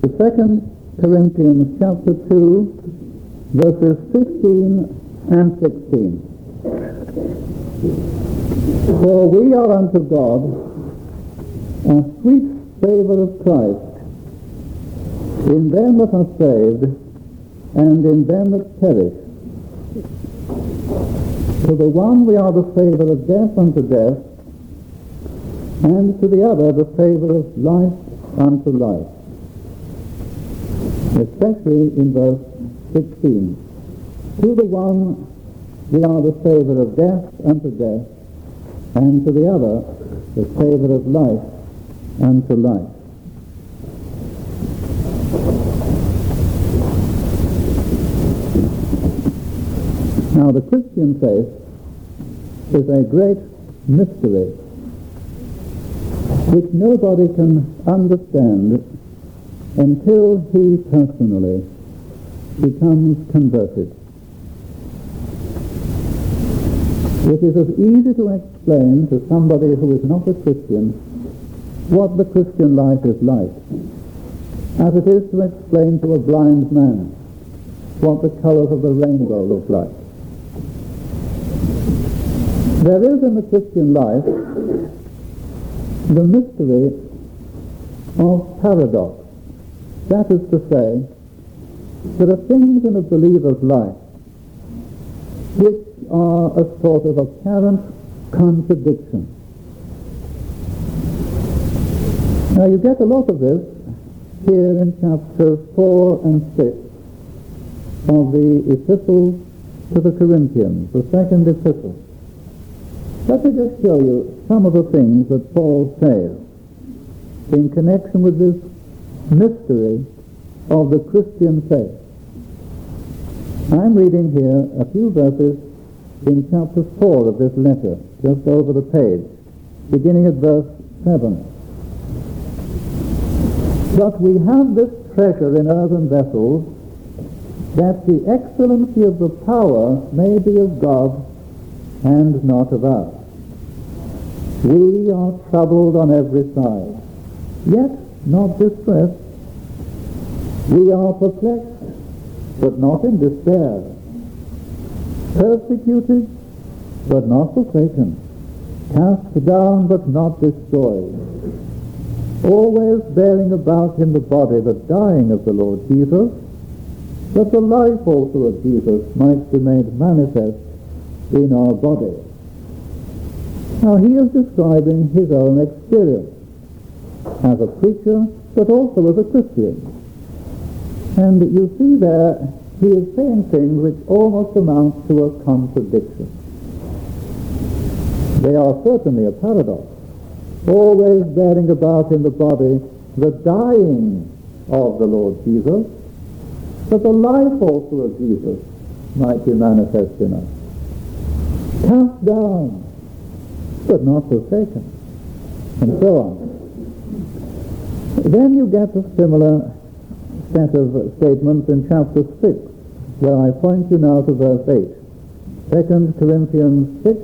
The second Corinthians chapter 2, verses 15 and 16. For we are unto God a sweet savour of Christ in them that are saved and in them that perish. To the one we are the savour of death unto death, and to the other the savour of life unto life. Especially in verse 16. To the one we are the savour of death unto death, and to the other the savour of life unto life. Now the Christian faith is a great mystery which nobody can understand until he personally becomes converted. It is as easy to explain to somebody who is not a Christian what the Christian life is like as it is to explain to a blind man what the colors of the rainbow look like. There is in the Christian life the mystery of paradox. That is to say, there are things in a believer's life which are a sort of apparent contradiction. Now you get a lot of this here in chapters 4 and 6 of the epistle to the Corinthians, the second epistle. Let me just show you some of the things that Paul says in connection with this mystery of the Christian faith. I'm reading here a few verses in chapter 4 of this letter, just over the page, beginning at verse 7. But we have this treasure in earthen vessels, that the excellency of the power may be of God and not of us. We are troubled on every side, yet not distressed. We are perplexed, but not in despair. Persecuted, but not forsaken. Cast down, but not destroyed. Always bearing about in the body the dying of the Lord Jesus, that the life also of Jesus might be made manifest in our body. Now he is describing his own experience as a preacher, but also as a Christian. And you see there, he is saying things which almost amount to a contradiction. They are certainly a paradox, always bearing about in the body the dying of the Lord Jesus, that the life also of Jesus might be manifest in us. Cast down, but not forsaken, and so on. Then you get a similar set of statements in chapter 6, where I point you now to verse 8. 2 Corinthians 6,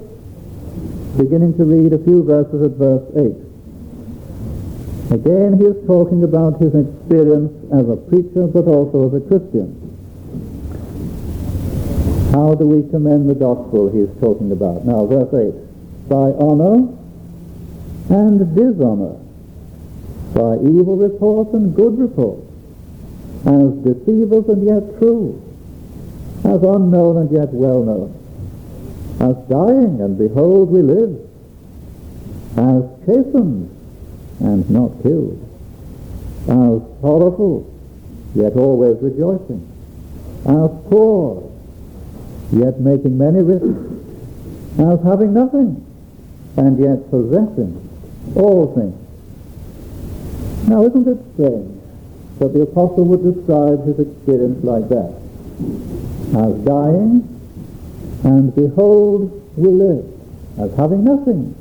beginning to read a few verses at verse 8. Again, he is talking about his experience as a preacher, but also as a Christian. How do we commend the gospel he is talking about? Now, verse 8. By honor and dishonor, by evil report and good report, as deceivers and yet true, as unknown and yet well known, as dying and behold we live, as chastened and not killed, as sorrowful yet always rejoicing, as poor yet making many rich, as having nothing and yet possessing all things. Now isn't it strange that the apostle would describe his experience like that? As dying, and behold, we live, as having nothing,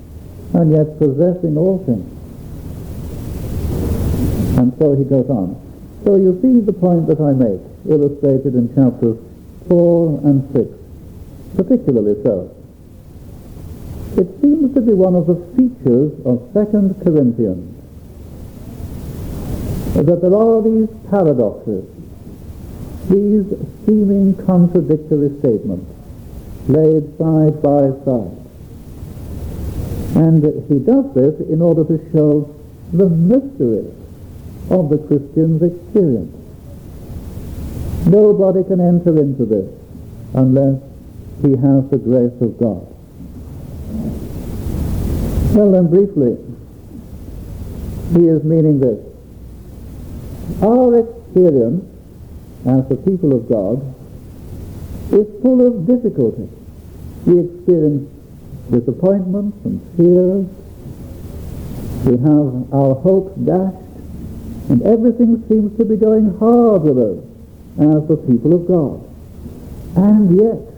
and yet possessing all things. And so he goes on. So you see the point that I make, illustrated in chapters 4 and 6, particularly so. It seems to be one of the features of 2 Corinthians that there are these paradoxes, these seeming contradictory statements laid side by side. And he does this in order to show the mystery of the Christian's experience. Nobody can enter into this unless he has the grace of God. Well then, briefly, he is meaning this. Our experience as the people of God is full of difficulty. We experience disappointments and fears. We have our hopes dashed, and everything seems to be going hard with us as the people of God. And yet,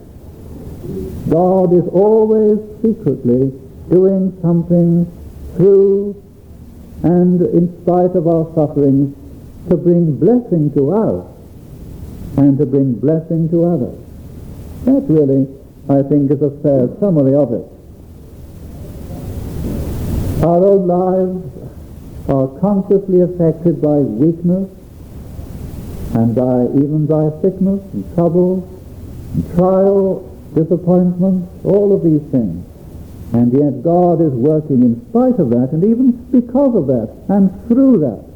God is always secretly doing something through and in spite of our sufferings to bring blessing to us and to bring blessing to others. That really, I think, is a fair summary of it. Our own lives are consciously affected by weakness and by even by sickness and trouble and trial, disappointment, all of these things. And yet God is working in spite of that and even because of that and through that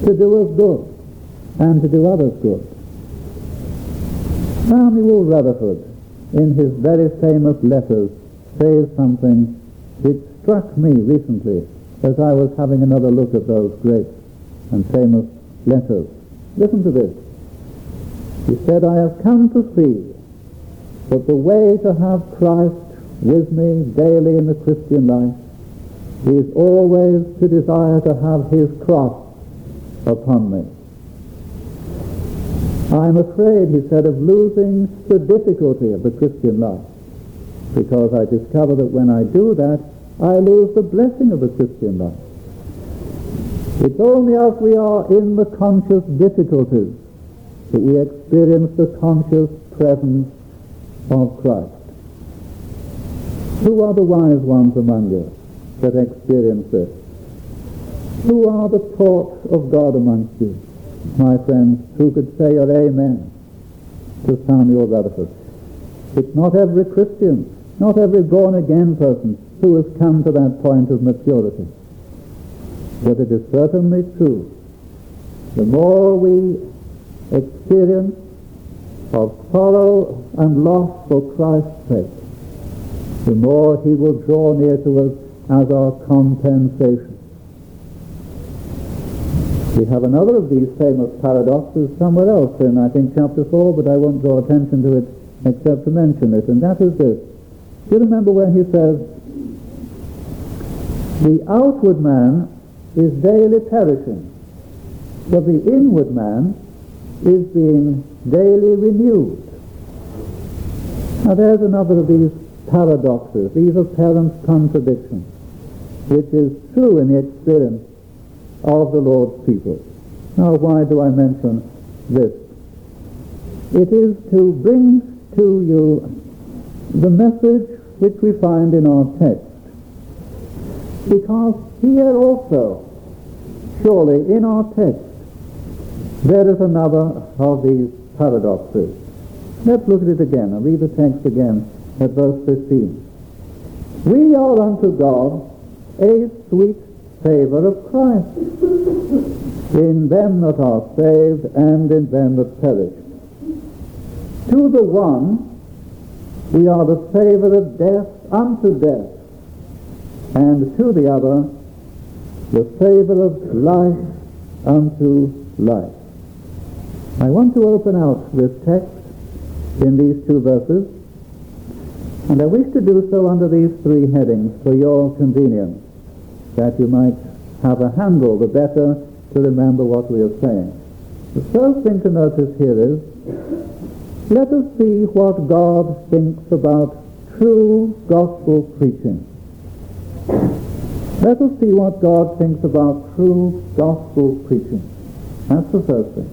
to do us good and to do others good. Samuel Rutherford, in his very famous letters, says something which struck me recently as I was having another look at those great and famous letters. Listen to this. He said, I have come to see that the way to have Christ with me daily in the Christian life is always to desire to have his cross upon me. I'm afraid, he said, of losing the difficulty of the Christian life because I discover that when I do that, I lose the blessing of the Christian life. It's only as we are in the conscious difficulties that we experience the conscious presence of Christ. Who are the wise ones among you that experience this? Who are the taught of God amongst you? My friends, who could say your amen to Samuel Rutherford? It's not every Christian, not every born-again person who has come to that point of maturity. But it is certainly true. The more we experience of sorrow and loss for Christ's sake, the more he will draw near to us as our compensation. We have another of these famous paradoxes somewhere else in, I think, chapter 4, but I won't draw attention to it except to mention it, and that is this. Do you remember when he says, the outward man is daily perishing, but the inward man is being daily renewed. Now there's another of these paradoxes, these apparent contradictions, which is true in the experience of the Lord's people. Now, why do I mention this? It is to bring to you the message which we find in our text. Because here also, surely in our text, there is another of these paradoxes. Let's look at it again. I'll read the text again at verse 15. We are unto God a sweet savor of Christ in them that are saved and in them that perish. To the one we are the savor of death unto death, and to the other the savor of life unto life. I want to open out this text in these two verses and I wish to do so under these three headings for your convenience, that you might have a handle the better to remember what we are saying. The first thing to notice here is, let us see what God thinks about true gospel preaching. Let us see what God thinks about true gospel preaching. That's the first thing.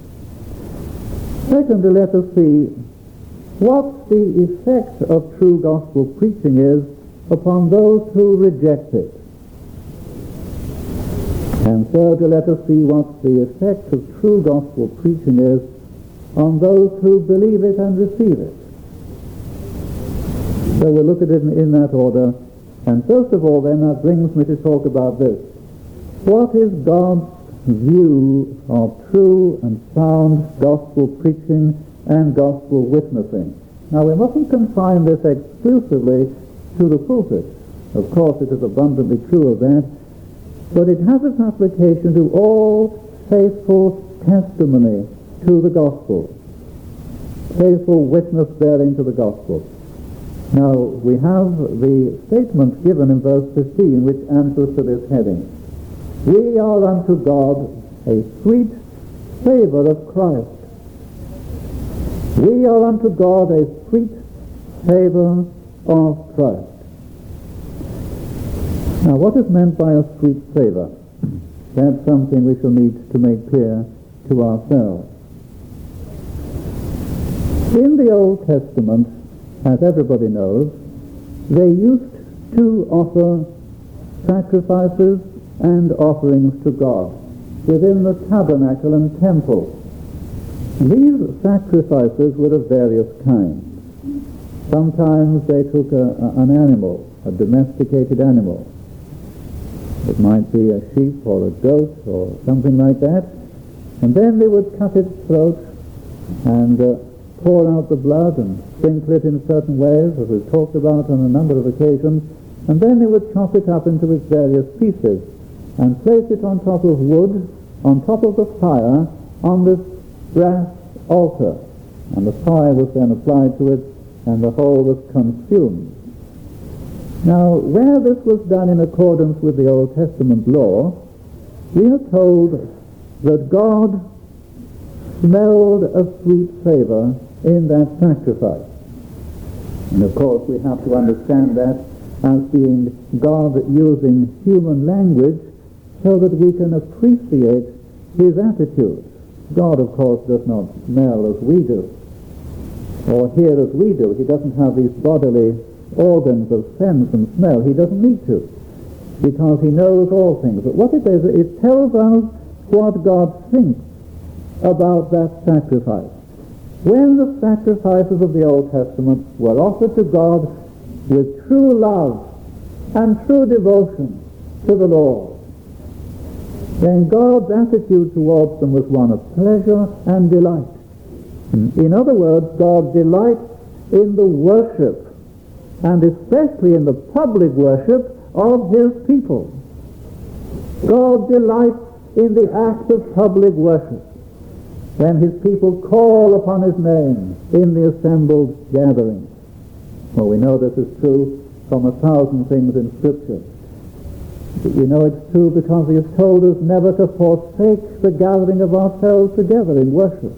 Secondly, let us see what the effect of true gospel preaching is upon those who reject it. And thirdly, let us see what the effect of true gospel preaching is on those who believe it and receive it. So we'll look at it in, in that order. And first of all, then, that brings me to talk about this. What is God's view of true and sound gospel preaching and gospel witnessing? Now, we mustn't confine this exclusively to the pulpit. Of course, it is abundantly true of that, but it has its application to all faithful testimony to the gospel, faithful witness bearing to the gospel. Now, we have the statement given in verse 15 which answers to this heading. We are unto God a sweet savor of Christ. We are unto God a sweet savor of Christ. Now, what is meant by a sweet savor? That's something we shall need to make clear to ourselves. In the Old Testament, as everybody knows, they used to offer sacrifices and offerings to God within the tabernacle and temple. These sacrifices were of various kinds. Sometimes they took a, a, an animal, a domesticated animal. It might be a sheep or a goat or something like that. And then they would cut its throat and uh, pour out the blood and sprinkle it in certain ways, as we've talked about on a number of occasions, and then they would chop it up into its various pieces and place it on top of wood, on top of the fire, on this brass altar. And the fire was then applied to it, and the whole was consumed. Now, where this was done in accordance with the Old Testament law, we are told that God smelled a sweet savor in that sacrifice. And of course we have to understand that as being God using human language so that we can appreciate his attitude. God, of course, does not smell as we do, or hear as we do. He doesn't have these bodily organs of sense and smell. He doesn't need to, because he knows all things. But what it is, it tells us what God thinks about that sacrifice. When the sacrifices of the Old Testament were offered to God with true love and true devotion to the Lord, then God's attitude towards them was one of pleasure and delight. In other words, God delights in the worship, and especially in the public worship of his people. God delights in the act of public worship when his people call upon his name in the assembled gathering. Well, we know this is true from a thousand things in Scripture. But We know it's true because he has told us never to forsake the gathering of ourselves together in worship.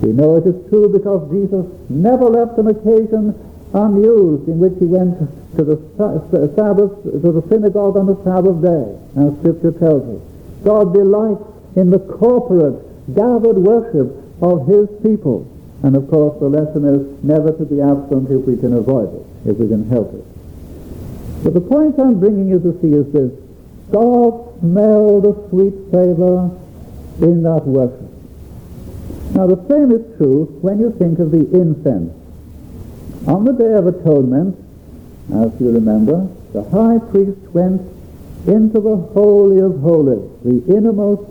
We know it is true because Jesus never left an occasion unused in which he went to the Sabbath, to the synagogue on the Sabbath day, as Scripture tells us. God delights in the corporate gathered worship of his people. And of course the lesson is never to be absent if we can avoid it, if we can help it. But the point I'm bringing you to see is this. God smelled a sweet savor in that worship. Now the same is true when you think of the incense. On the Day of Atonement, as you remember, the high priest went into the Holy of Holies, the innermost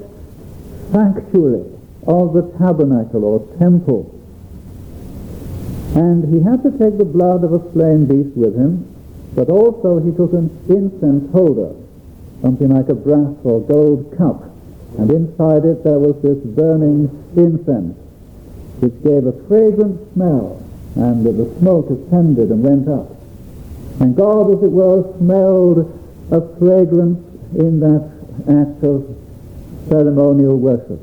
sanctuary of the tabernacle or temple. And he had to take the blood of a slain beast with him, but also he took an incense holder, something like a brass or gold cup, and inside it there was this burning incense, which gave a fragrant smell, and that the smoke ascended and went up. And God, as it were, smelled a fragrance in that act of ceremonial worship.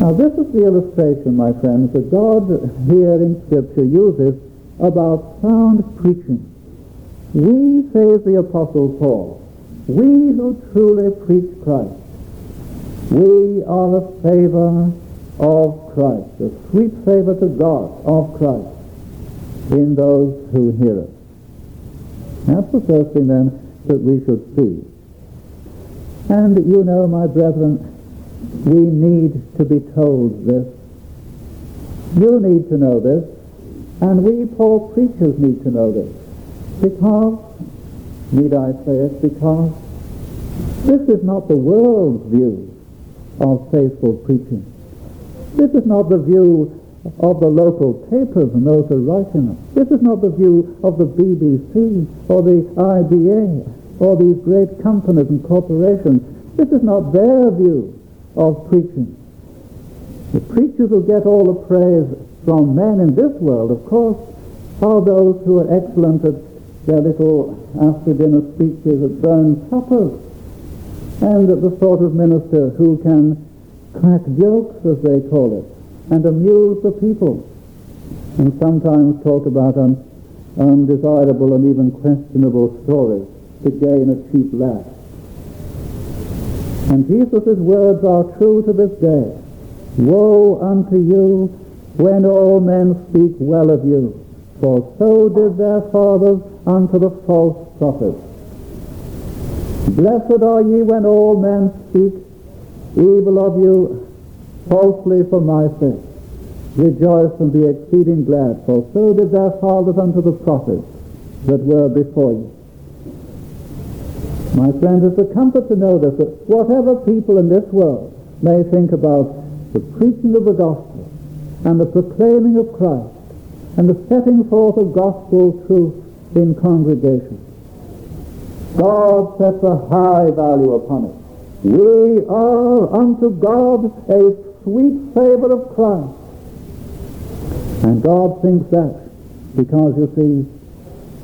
Now this is the illustration, my friends, that God here in Scripture uses about sound preaching. We, says the Apostle Paul, we who truly preach Christ, we are a savor of Christ, a sweet savor to God of Christ in those who hear us. That's the first thing then that we should see. And you know, my brethren, we need to be told this. You need to know this, and we poor preachers need to know this. Because, need I say it, because this is not the world's view of faithful preaching. This is not the view of the local papers and those who write in them. This is not the view of the BBC or the IBA or these great companies and corporations. This is not their view of preaching. The preachers who get all the praise from men in this world, of course, are those who are excellent at their little after-dinner speeches at Burns suppers, and the sort of minister who can crack jokes, as they call it, and amuse the people, and sometimes talk about un- undesirable and even questionable stories to gain a cheap laugh. And Jesus' words are true to this day. Woe unto you when all men speak well of you, for so did their fathers unto the false prophets. Blessed are ye when all men speak evil of you falsely for my sake. Rejoice and be exceeding glad, for so did their fathers unto the prophets that were before you. My friends, it's a comfort to know this, that whatever people in this world may think about the preaching of the gospel and the proclaiming of Christ and the setting forth of gospel truth in congregations, God sets a high value upon it. We are unto God a sweet savor of Christ. And God thinks that because, you see,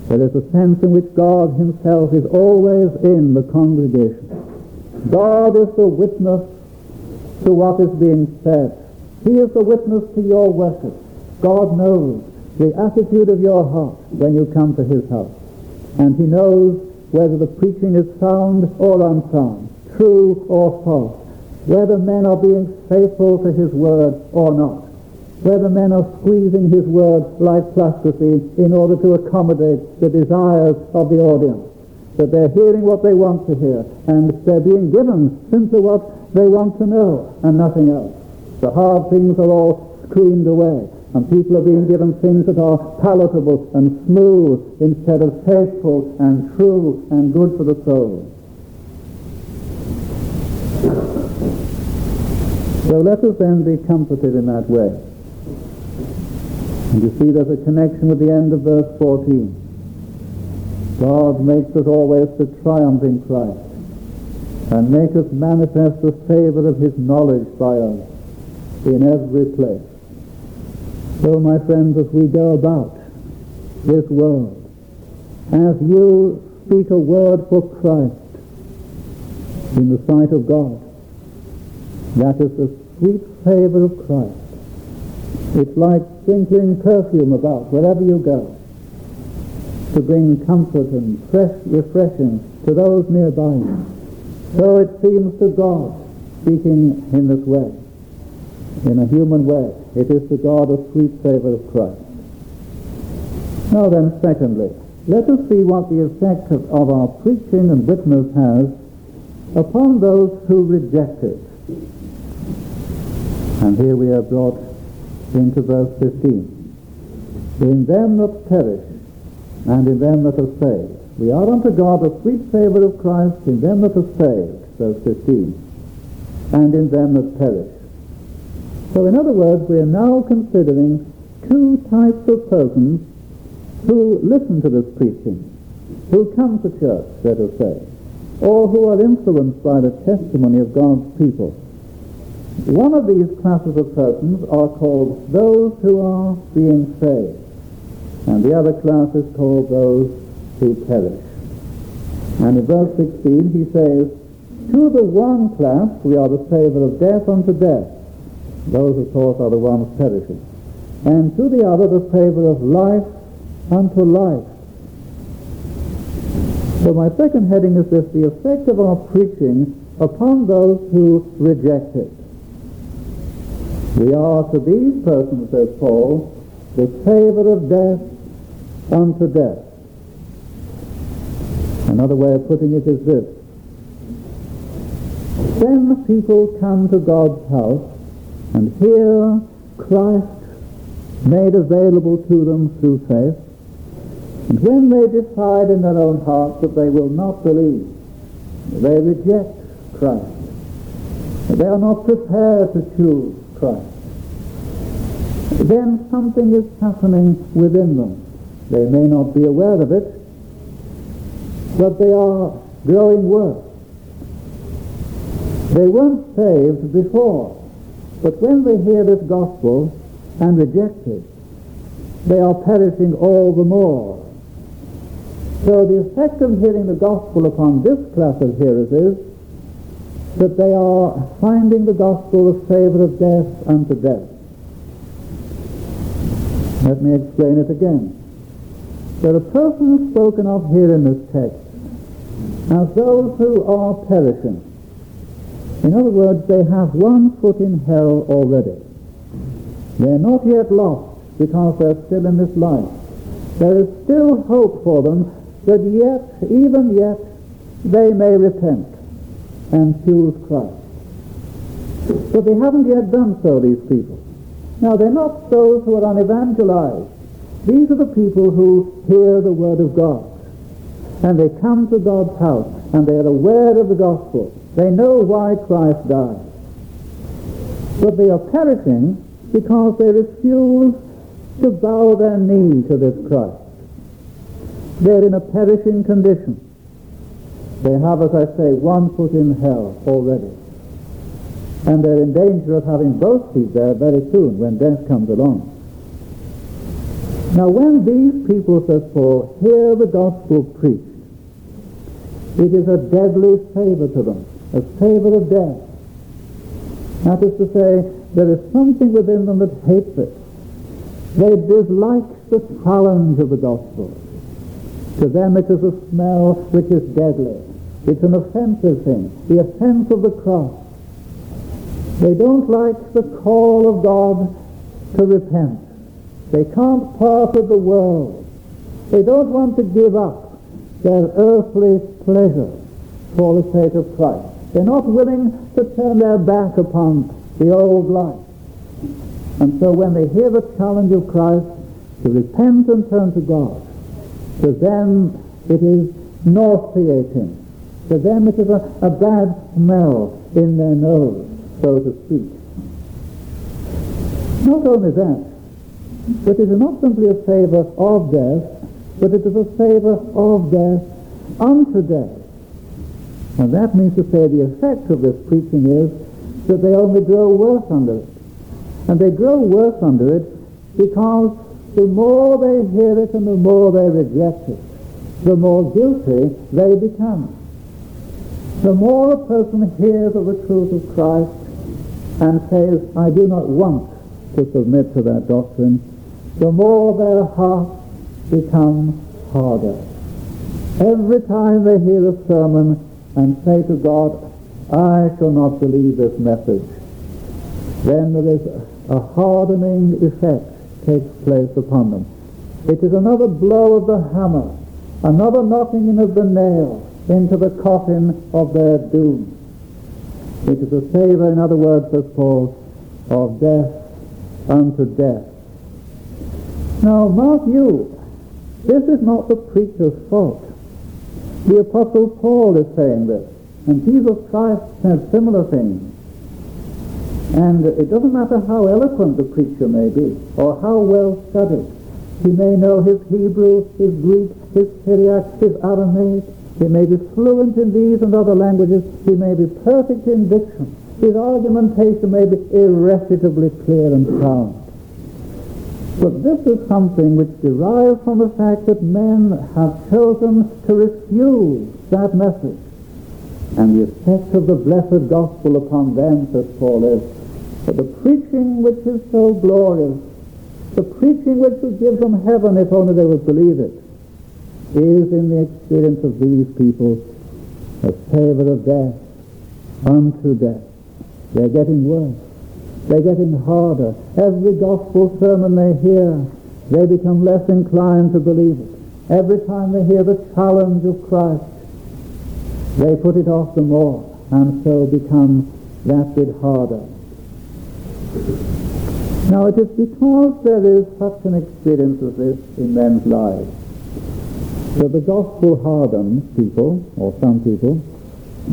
there is a sense in which God himself is always in the congregation. God is the witness to what is being said. He is the witness to your worship. God knows the attitude of your heart when you come to his house. And he knows whether the preaching is sound or unsound, true or false whether men are being faithful to his word or not, whether men are squeezing his word like plasticine in order to accommodate the desires of the audience, that they're hearing what they want to hear, and they're being given simply what they want to know and nothing else. The hard things are all screened away, and people are being given things that are palatable and smooth instead of faithful and true and good for the soul. So let us then be comforted in that way. And you see there's a connection with the end of verse 14. God makes us always to triumph in Christ and make us manifest the savor of his knowledge by us in every place. So, my friends, as we go about this world, as you speak a word for Christ in the sight of God, that is the sweet savor of Christ. It's like sprinkling perfume about wherever you go to bring comfort and fresh refreshing to those nearby. So it seems to God speaking in this way, in a human way. It is to God a sweet savor of Christ. Now then, secondly, let us see what the effect of, of our preaching and witness has upon those who reject it. And here we are brought into verse 15. In them that perish and in them that are saved. We are unto God a sweet savor of Christ in them that are saved, verse 15, and in them that perish. So in other words, we are now considering two types of persons who listen to this preaching, who come to church, let us say, or who are influenced by the testimony of God's people. One of these classes of persons are called those who are being saved, and the other class is called those who perish. And in verse 16 he says, To the one class we are the savor of death unto death. Those, of course, are the ones perishing. And to the other the savor of life unto life. So my second heading is this, the effect of our preaching upon those who reject it. We are to these persons, says Paul, the savor of death unto death. Another way of putting it is this. When people come to God's house and hear Christ made available to them through faith, and when they decide in their own hearts that they will not believe, they reject Christ, they are not prepared to choose Christ, then something is happening within them. They may not be aware of it, but they are growing worse. They weren't saved before, but when they hear this gospel and reject it, they are perishing all the more. So the effect of hearing the gospel upon this class of hearers is that they are finding the gospel a savor of death unto death. Let me explain it again. There are persons spoken of here in this text as those who are perishing. In other words, they have one foot in hell already. They're not yet lost because they're still in this life. There is still hope for them that yet, even yet, they may repent and choose Christ. But they haven't yet done so, these people. Now, they're not those who are unevangelized. These are the people who hear the Word of God. And they come to God's house, and they are aware of the gospel. They know why Christ died. But they are perishing because they refuse to bow their knee to this Christ. They're in a perishing condition. They have, as I say, one foot in hell already. And they're in danger of having both feet there very soon when death comes along. Now when these people, says Paul, hear the gospel preached, it is a deadly savor to them, a savor of death. That is to say, there is something within them that hates it. They dislike the challenge of the gospel. To them it is a smell which is deadly. It's an offensive thing, the offense of the cross. They don't like the call of God to repent. They can't part with the world. They don't want to give up their earthly pleasure for the sake of Christ. They're not willing to turn their back upon the old life. And so when they hear the challenge of Christ to repent and turn to God, to them it is nauseating. To them it is a, a bad smell in their nose so to speak. Not only that, but it is not simply a savor of death, but it is a savor of death unto death. And that means to say the effect of this preaching is that they only grow worse under it. And they grow worse under it because the more they hear it and the more they reject it, the more guilty they become. The more a person hears of the truth of Christ, and says, I do not want to submit to that doctrine, the more their hearts become harder. Every time they hear a sermon and say to God, I shall not believe this message, then there is a hardening effect takes place upon them. It is another blow of the hammer, another knocking in of the nail into the coffin of their doom. It is a savor, in other words, says Paul, of death unto death. Now, mark you, this is not the preacher's fault. The Apostle Paul is saying this, and Jesus Christ said similar things. And it doesn't matter how eloquent the preacher may be, or how well studied. He may know his Hebrew, his Greek, his Syriac, his Aramaic, he may be fluent in these and other languages. He may be perfect in diction. His argumentation may be irrefutably clear and sound. But this is something which derives from the fact that men have chosen to refuse that message. And the effect of the blessed gospel upon them, says Paul, is that the preaching which is so glorious, the preaching which will give them heaven if only they would believe it, is in the experience of these people a savor of death unto death. They're getting worse. They're getting harder. Every gospel sermon they hear, they become less inclined to believe it. Every time they hear the challenge of Christ, they put it off the more. and so become that bit harder. Now it is because there is such an experience of this in men's lives that the gospel hardens people, or some people.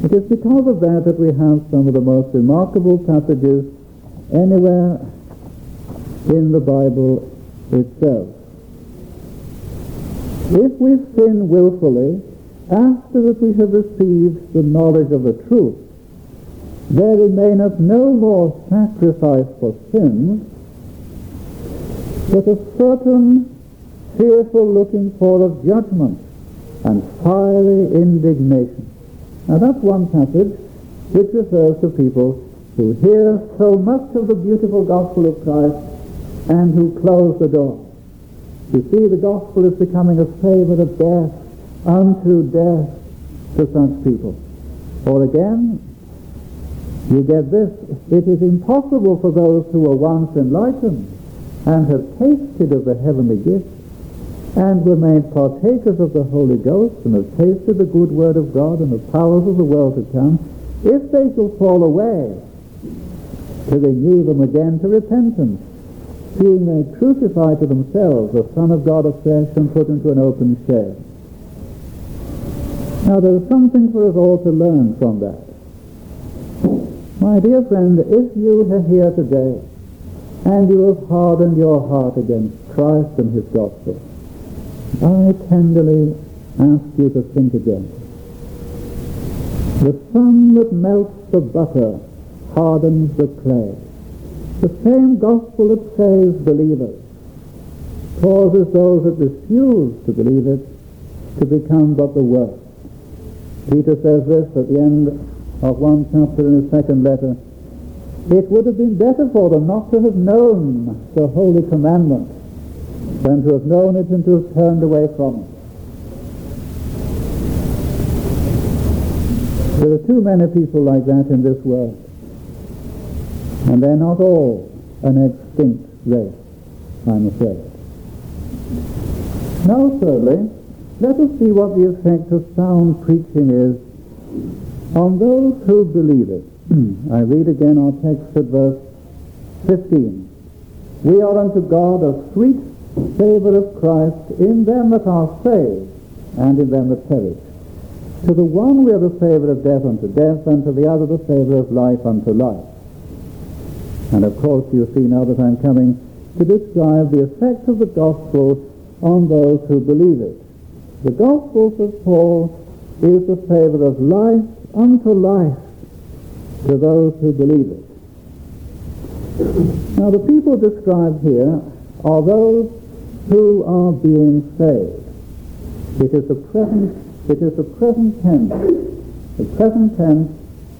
It is because of that that we have some of the most remarkable passages anywhere in the Bible itself. If we sin willfully, after that we have received the knowledge of the truth, there remaineth no more sacrifice for sin, but a certain fearful looking for of judgment and fiery indignation. Now that's one passage which refers to people who hear so much of the beautiful gospel of Christ and who close the door. You see, the gospel is becoming a savor of death unto death to such people. Or again, you get this, it is impossible for those who were once enlightened and have tasted of the heavenly gift and were made partakers of the Holy Ghost and have tasted the good word of God and the powers of the world to come, if they shall fall away, to renew them again to repentance, being they crucify to themselves the Son of God afresh and put into an open shame. Now there is something for us all to learn from that. My dear friend, if you are here today and you have hardened your heart against Christ and his gospel, I tenderly ask you to think again. The sun that melts the butter hardens the clay. The same gospel that saves believers causes those that refuse to believe it to become but the worst. Peter says this at the end of one chapter in his second letter. It would have been better for them not to have known the holy commandment than to have known it and to have turned away from it. There are too many people like that in this world. And they're not all an extinct race, I'm afraid. Now, thirdly, let us see what the effect of sound preaching is on those who believe it. I read again our text at verse 15. We are unto God a sweet savor of Christ in them that are saved and in them that perish. To the one we are the savor of death unto death, and to the other the savor of life unto life. And of course you see now that I'm coming to describe the effect of the gospel on those who believe it. The gospel, says Paul, is the savor of life unto life to those who believe it. Now the people described here are those who are being saved. It is the present, it is the present tense, the present tense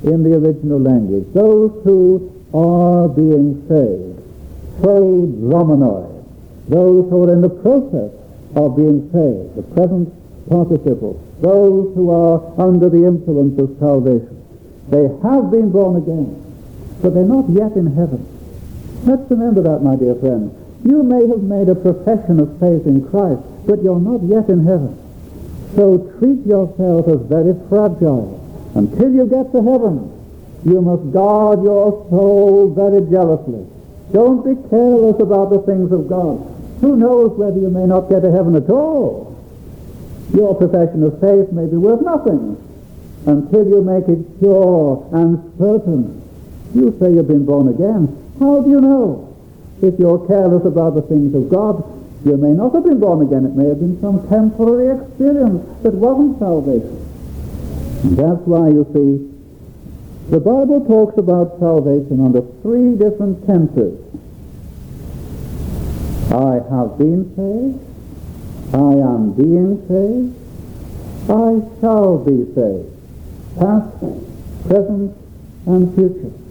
in the original language. Those who are being saved. Pro dromenoi. Those who are in the process of being saved. The present participle. Those who are under the influence of salvation. They have been born again, but they're not yet in heaven. Let's remember that, my dear friend. You may have made a profession of faith in Christ, but you're not yet in heaven. So treat yourself as very fragile. Until you get to heaven, you must guard your soul very jealously. Don't be careless about the things of God. Who knows whether you may not get to heaven at all? Your profession of faith may be worth nothing until you make it sure and certain. You say you've been born again. How do you know? If you're careless about the things of God, you may not have been born again. It may have been some temporary experience that wasn't salvation. And that's why you see the Bible talks about salvation under three different tenses. I have been saved. I am being saved. I shall be saved. Past, present, and future.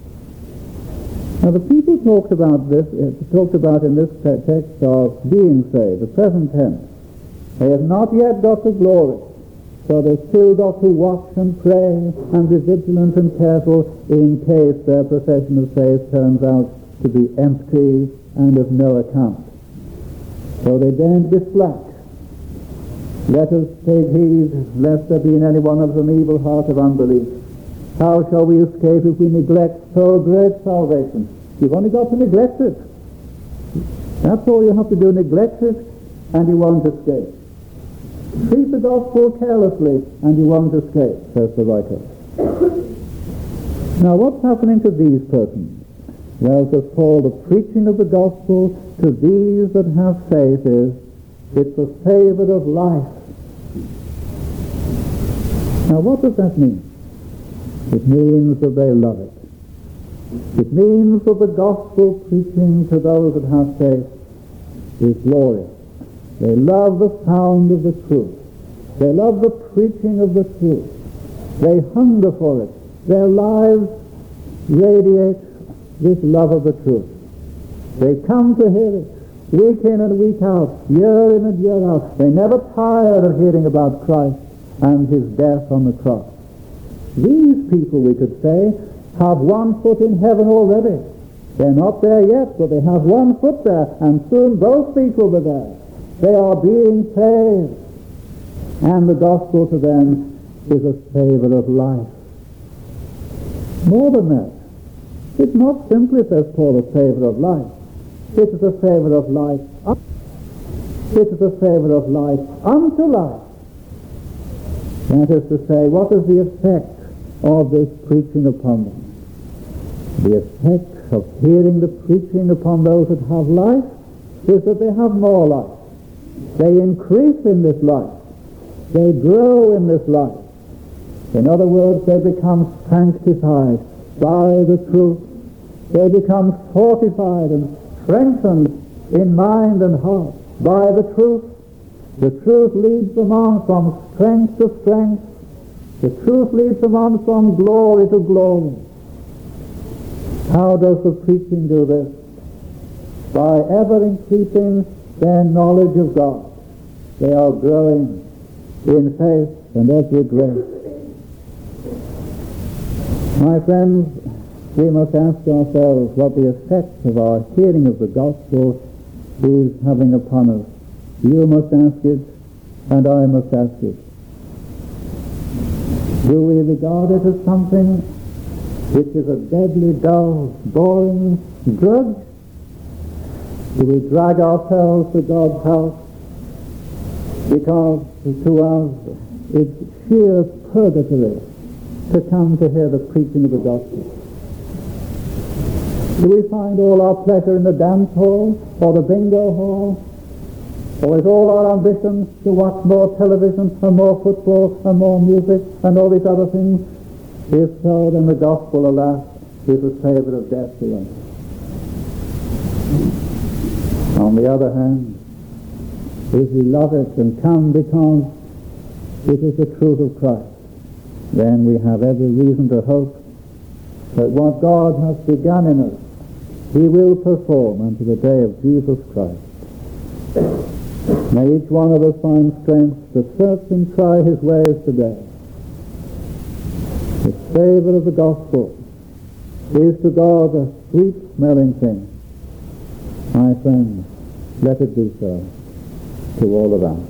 Now the people talked about this, uh, talked about in this text of being saved, the present tense. They have not yet got the glory. So they still got to watch and pray and be vigilant and careful in case their profession of faith turns out to be empty and of no account. So they daren't be slack. Let us take heed lest there be in any one of them evil heart of unbelief. How shall we escape if we neglect so great salvation? You've only got to neglect it. That's all you have to do. Neglect it and you won't escape. Treat the gospel carelessly and you won't escape, says the writer. Now what's happening to these persons? Well, says Paul, the preaching of the gospel to these that have faith is, it's a savor of life. Now what does that mean? It means that they love it. It means that the gospel preaching to those that have faith is glorious. They love the sound of the truth. They love the preaching of the truth. They hunger for it. Their lives radiate this love of the truth. They come to hear it week in and week out, year in and year out. They never tire of hearing about Christ and his death on the cross. These people, we could say, have one foot in heaven already. They're not there yet, but they have one foot there, and soon both feet will be there. They are being saved. And the gospel to them is a savor of life. More than that, it's not simply, says Paul, a savor of life. It is a savor of life. It is a savor of life unto life. That is to say, what is the effect of this preaching upon them? The effect of hearing the preaching upon those that have life is that they have more life. They increase in this life. They grow in this life. In other words, they become sanctified by the truth. They become fortified and strengthened in mind and heart by the truth. The truth leads them on from strength to strength. The truth leads them on from glory to glory. How does the preaching do this? By ever increasing their knowledge of God. They are growing in faith and every grace. My friends, we must ask ourselves what the effect of our hearing of the gospel is having upon us. You must ask it, and I must ask it. Do we regard it as something which is a deadly, dull, boring drug? Do we drag ourselves to God's house because to us it's sheer purgatory to come to hear the preaching of the gospel? Do we find all our pleasure in the dance hall or the bingo hall? Or is all our ambition to watch more television and more football and more music and all these other things? If so, then the gospel, alas, is a savor of death to us. On the other hand, if we love it and come because it is the truth of Christ, then we have every reason to hope that what God has begun in us, he will perform unto the day of Jesus Christ. May each one of us find strength to search and try his ways today. The savor of the gospel is to God a sweet-smelling thing. My friends, let it be so to all of us.